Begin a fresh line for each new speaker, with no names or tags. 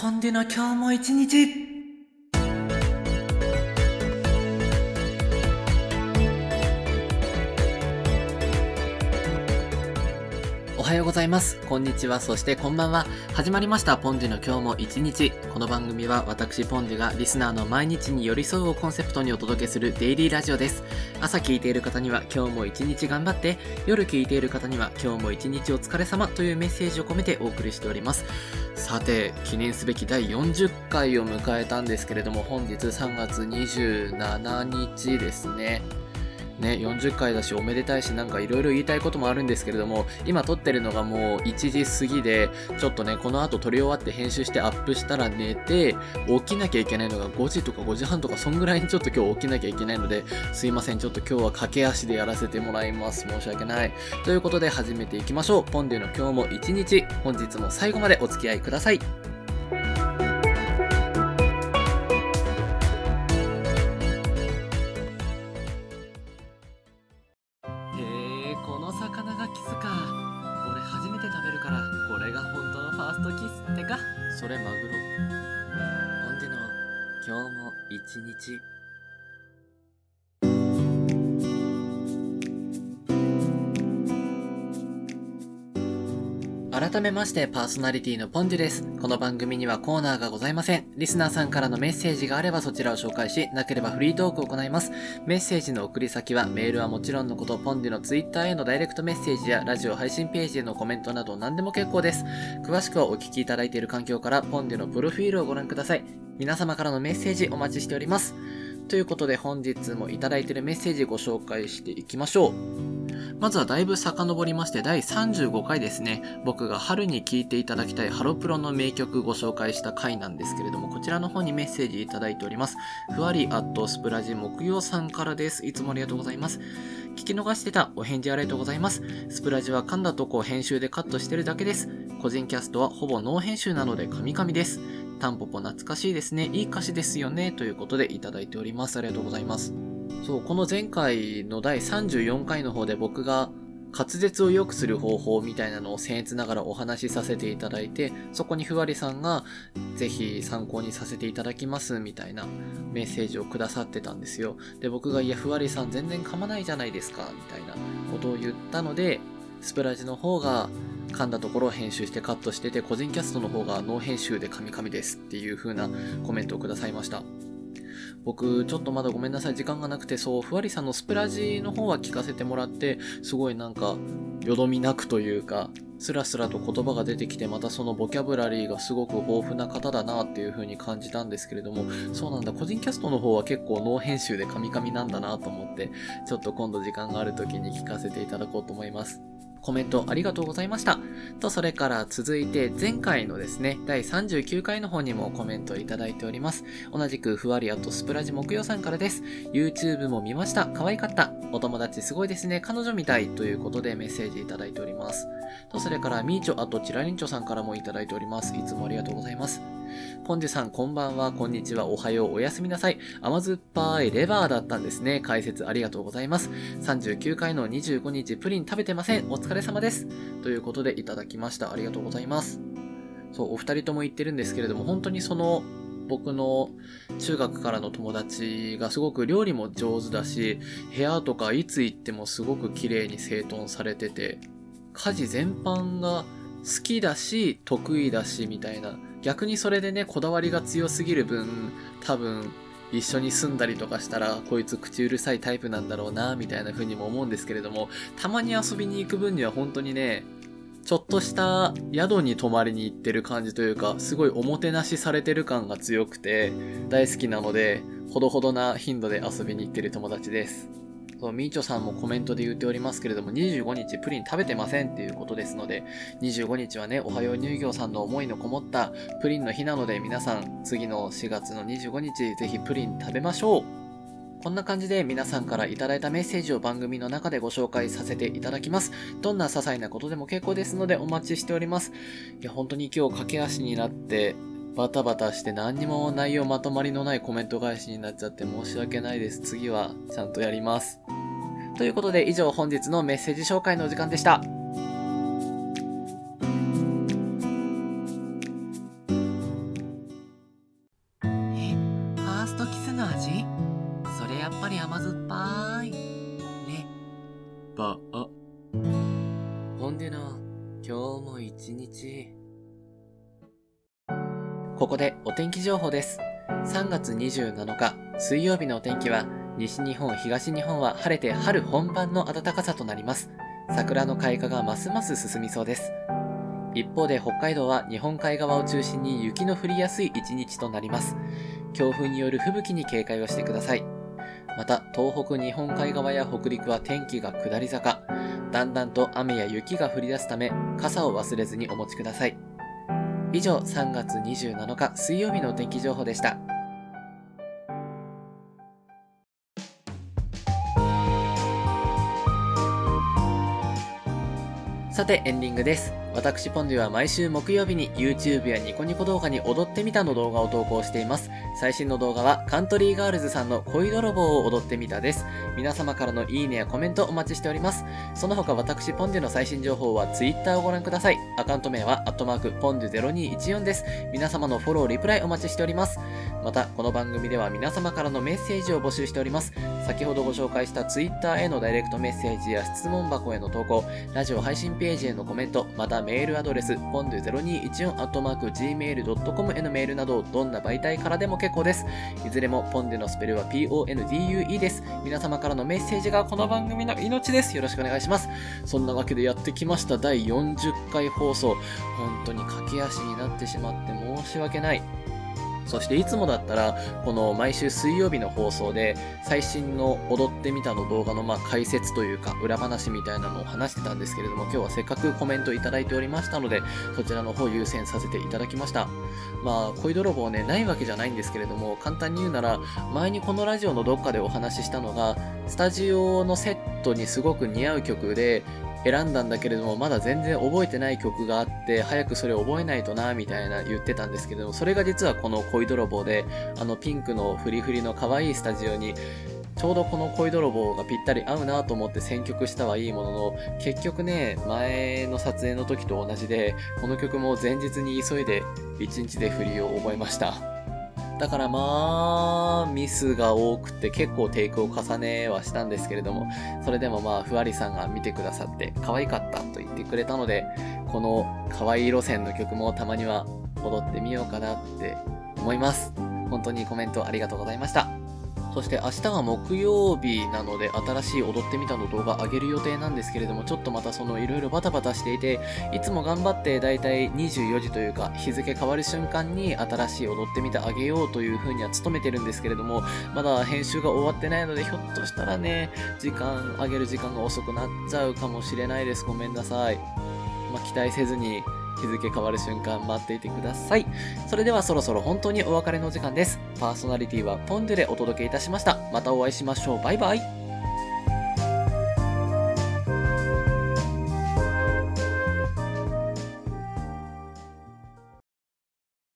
ポンデの今日も一日。はようございます。こんにちは。そしてこんばんは。始まりました。ポンデの今日も一日。この番組は私ポンデがリスナーの毎日に寄り添うをコンセプトにお届けするデイリーラジオです。朝聞いている方には今日も一日頑張って、夜聞いている方には今日も一日お疲れ様というメッセージを込めてお送りしております。さて、記念すべき第40回を迎えたんですけれども、本日3月27日ですね。ね、40回だしおめでたいしなんかいろいろ言いたいこともあるんですけれども今撮ってるのがもう1時過ぎでちょっとねこの後撮り終わって編集してアップしたら寝て起きなきゃいけないのが5時とか5時半とかそんぐらいにちょっと今日起きなきゃいけないのですいませんちょっと今日は駆け足でやらせてもらいます。申し訳ない。ということで始めていきましょう。ポンデュの今日も一日本日も最後までお付き合いください。それマグロ。ほんでの今日も一日。改めましてパーソナリティのポンジュです。この番組にはコーナーがございません。リスナーさんからのメッセージがあればそちらを紹介し、なければフリートークを行います。メッセージの送り先はメールはもちろんのこと、ポンデュのツイッターへのダイレクトメッセージやラジオ配信ページへのコメントなど何でも結構です。詳しくはお聞きいただいている環境からポンデュのプロフィールをご覧ください。皆様からのメッセージお待ちしております。ということで本日もいただいているメッセージご紹介していきましょう。まずはだいぶ遡りまして第35回ですね。僕が春に聴いていただきたいハロプロの名曲ご紹介した回なんですけれども、こちらの方にメッセージいただいております。ふわりアットスプラジ木曜さんからです。いつもありがとうございます。聞き逃してたお返事ありがとうございます。スプラジは噛んだとこを編集でカットしてるだけです。個人キャストはほぼノー編集なのでカミカミです。タンポポ懐かしいですね。いい歌詞ですよね。ということでいただいております。ありがとうございます。そう、この前回の第34回の方で僕が滑舌を良くする方法みたいなのを僭越ながらお話しさせていただいて、そこにふわりさんがぜひ参考にさせていただきますみたいなメッセージをくださってたんですよ。で、僕がいや、ふわりさん全然噛まないじゃないですか、みたいなことを言ったので、スプラジの方が噛んだところを編集してカットしてて、個人キャストの方がノー編集でカミカミですっていう風なコメントをくださいました。僕、ちょっとまだごめんなさい、時間がなくて、そう、ふわりさんのスプラジの方は聞かせてもらって、すごいなんか、よどみなくというか、スラスラと言葉が出てきて、またそのボキャブラリーがすごく豊富な方だなっていう風に感じたんですけれども、そうなんだ、個人キャストの方は結構ノー編集でカミカミなんだなと思って、ちょっと今度時間がある時に聞かせていただこうと思います。コメントありがとうございました。と、それから続いて前回のですね、第39回の方にもコメントいただいております。同じくふわりあとスプラジ木曜さんからです。YouTube も見ました。可愛かった。お友達すごいですね。彼女みたい。ということでメッセージいただいております。と、それからみーちょあとちらりんちょさんからもいただいております。いつもありがとうございます。ポンジュさん、こんばんは、こんにちは、おはよう、おやすみなさい。甘酸っぱいレバーだったんですね。解説ありがとうございます。39回の25日、プリン食べてません。お疲れ様です。ということでいただきました。ありがとうございます。そう、お二人とも言ってるんですけれども、本当にその、僕の中学からの友達がすごく料理も上手だし、部屋とかいつ行ってもすごく綺麗に整頓されてて、家事全般が好きだし、得意だし、みたいな。逆にそれでね、こだわりが強すぎる分、多分、一緒に住んだりとかしたら、こいつ口うるさいタイプなんだろうな、みたいな風にも思うんですけれども、たまに遊びに行く分には本当にね、ちょっとした宿に泊まりに行ってる感じというか、すごいおもてなしされてる感が強くて、大好きなので、ほどほどな頻度で遊びに行ってる友達です。そう、みーちょさんもコメントで言っておりますけれども、25日プリン食べてませんっていうことですので、25日はね、おはよう乳業さんの思いのこもったプリンの日なので、皆さん、次の4月の25日、ぜひプリン食べましょうこんな感じで皆さんからいただいたメッセージを番組の中でご紹介させていただきます。どんな些細なことでも結構ですのでお待ちしております。いや、本当に今日駆け足になって、バタバタして何にも内容まとまりのないコメント返しになっちゃって申し訳ないです。次はちゃんとやります。ということで以上本日のメッセージ紹介のお時間でした。とキスの味？それやっぱり甘酸っぱい。ね。ば、あ。ほんでな、今日も一日。ここでお天気情報です。3月27日水曜日のお天気は西日本、東日本は晴れて春本番の暖かさとなります。桜の開花がますます進みそうです。一方で北海道は日本海側を中心に雪の降りやすい一日となります。強風による吹雪に警戒をしてください。また、東北日本海側や北陸は天気が下り坂。だんだんと雨や雪が降り出すため、傘を忘れずにお持ちください。以上、3月27日水曜日のお天気情報でした。さて、エンディングです。私ポンデュは毎週木曜日に YouTube やニコニコ動画に踊ってみたの動画を投稿しています。最新の動画はカントリーガールズさんの恋泥棒を踊ってみたです。皆様からのいいねやコメントお待ちしております。その他私ポンデュの最新情報は Twitter をご覧ください。アカウント名はアットマークポンデュ0214です。皆様のフォロー、リプライお待ちしております。また、この番組では皆様からのメッセージを募集しております。先ほどご紹介した Twitter へのダイレクトメッセージや質問箱への投稿、ラジオ配信ページへのコメント、またメールアドレス、ポンド 0214-gmail.com へのメールなど、どんな媒体からでも結構です。いずれもポンデのスペルは PONDUE です。皆様からのメッセージがこの番組の命です。よろしくお願いします。そんなわけでやってきました第40回放送。本当に駆け足になってしまって申し訳ない。そしていつもだったら、この毎週水曜日の放送で、最新の踊ってみたの動画のま解説というか、裏話みたいなのを話してたんですけれども、今日はせっかくコメントいただいておりましたので、そちらの方優先させていただきました。まあ、恋泥棒ね、ないわけじゃないんですけれども、簡単に言うなら、前にこのラジオのどっかでお話ししたのが、スタジオのセットにすごく似合う曲で、選んだんだけれども、まだ全然覚えてない曲があって、早くそれ覚えないとな、みたいな言ってたんですけども、それが実はこの恋泥棒で、あのピンクのフリフリの可愛いスタジオに、ちょうどこの恋泥棒がぴったり合うなと思って選曲したはいいものの、結局ね、前の撮影の時と同じで、この曲も前日に急いで1日で振りを覚えました。だからまあ、ミスが多くて結構テイクを重ねはしたんですけれども、それでもまあ、ふわりさんが見てくださって可愛かったと言ってくれたので、この可愛い路線の曲もたまには踊ってみようかなって思います。本当にコメントありがとうございました。そして明日が木曜日なので新しい踊ってみたの動画上げる予定なんですけれども、ちょっとまたそのいろいろバタバタしていて、いつも頑張ってだいたい24時というか日付変わる瞬間に新しい踊ってみたあげようという風には努めてるんですけれども、まだ編集が終わってないのでひょっとしたらね、時間、上げる時間が遅くなっちゃうかもしれないです。ごめんなさい。まあ、期待せずに日付変わる瞬間待っていてください。それではそろそろ本当にお別れの時間です。パーソナリティはポンデュでお届けいたしました。またお会いしましょう。バイバイ。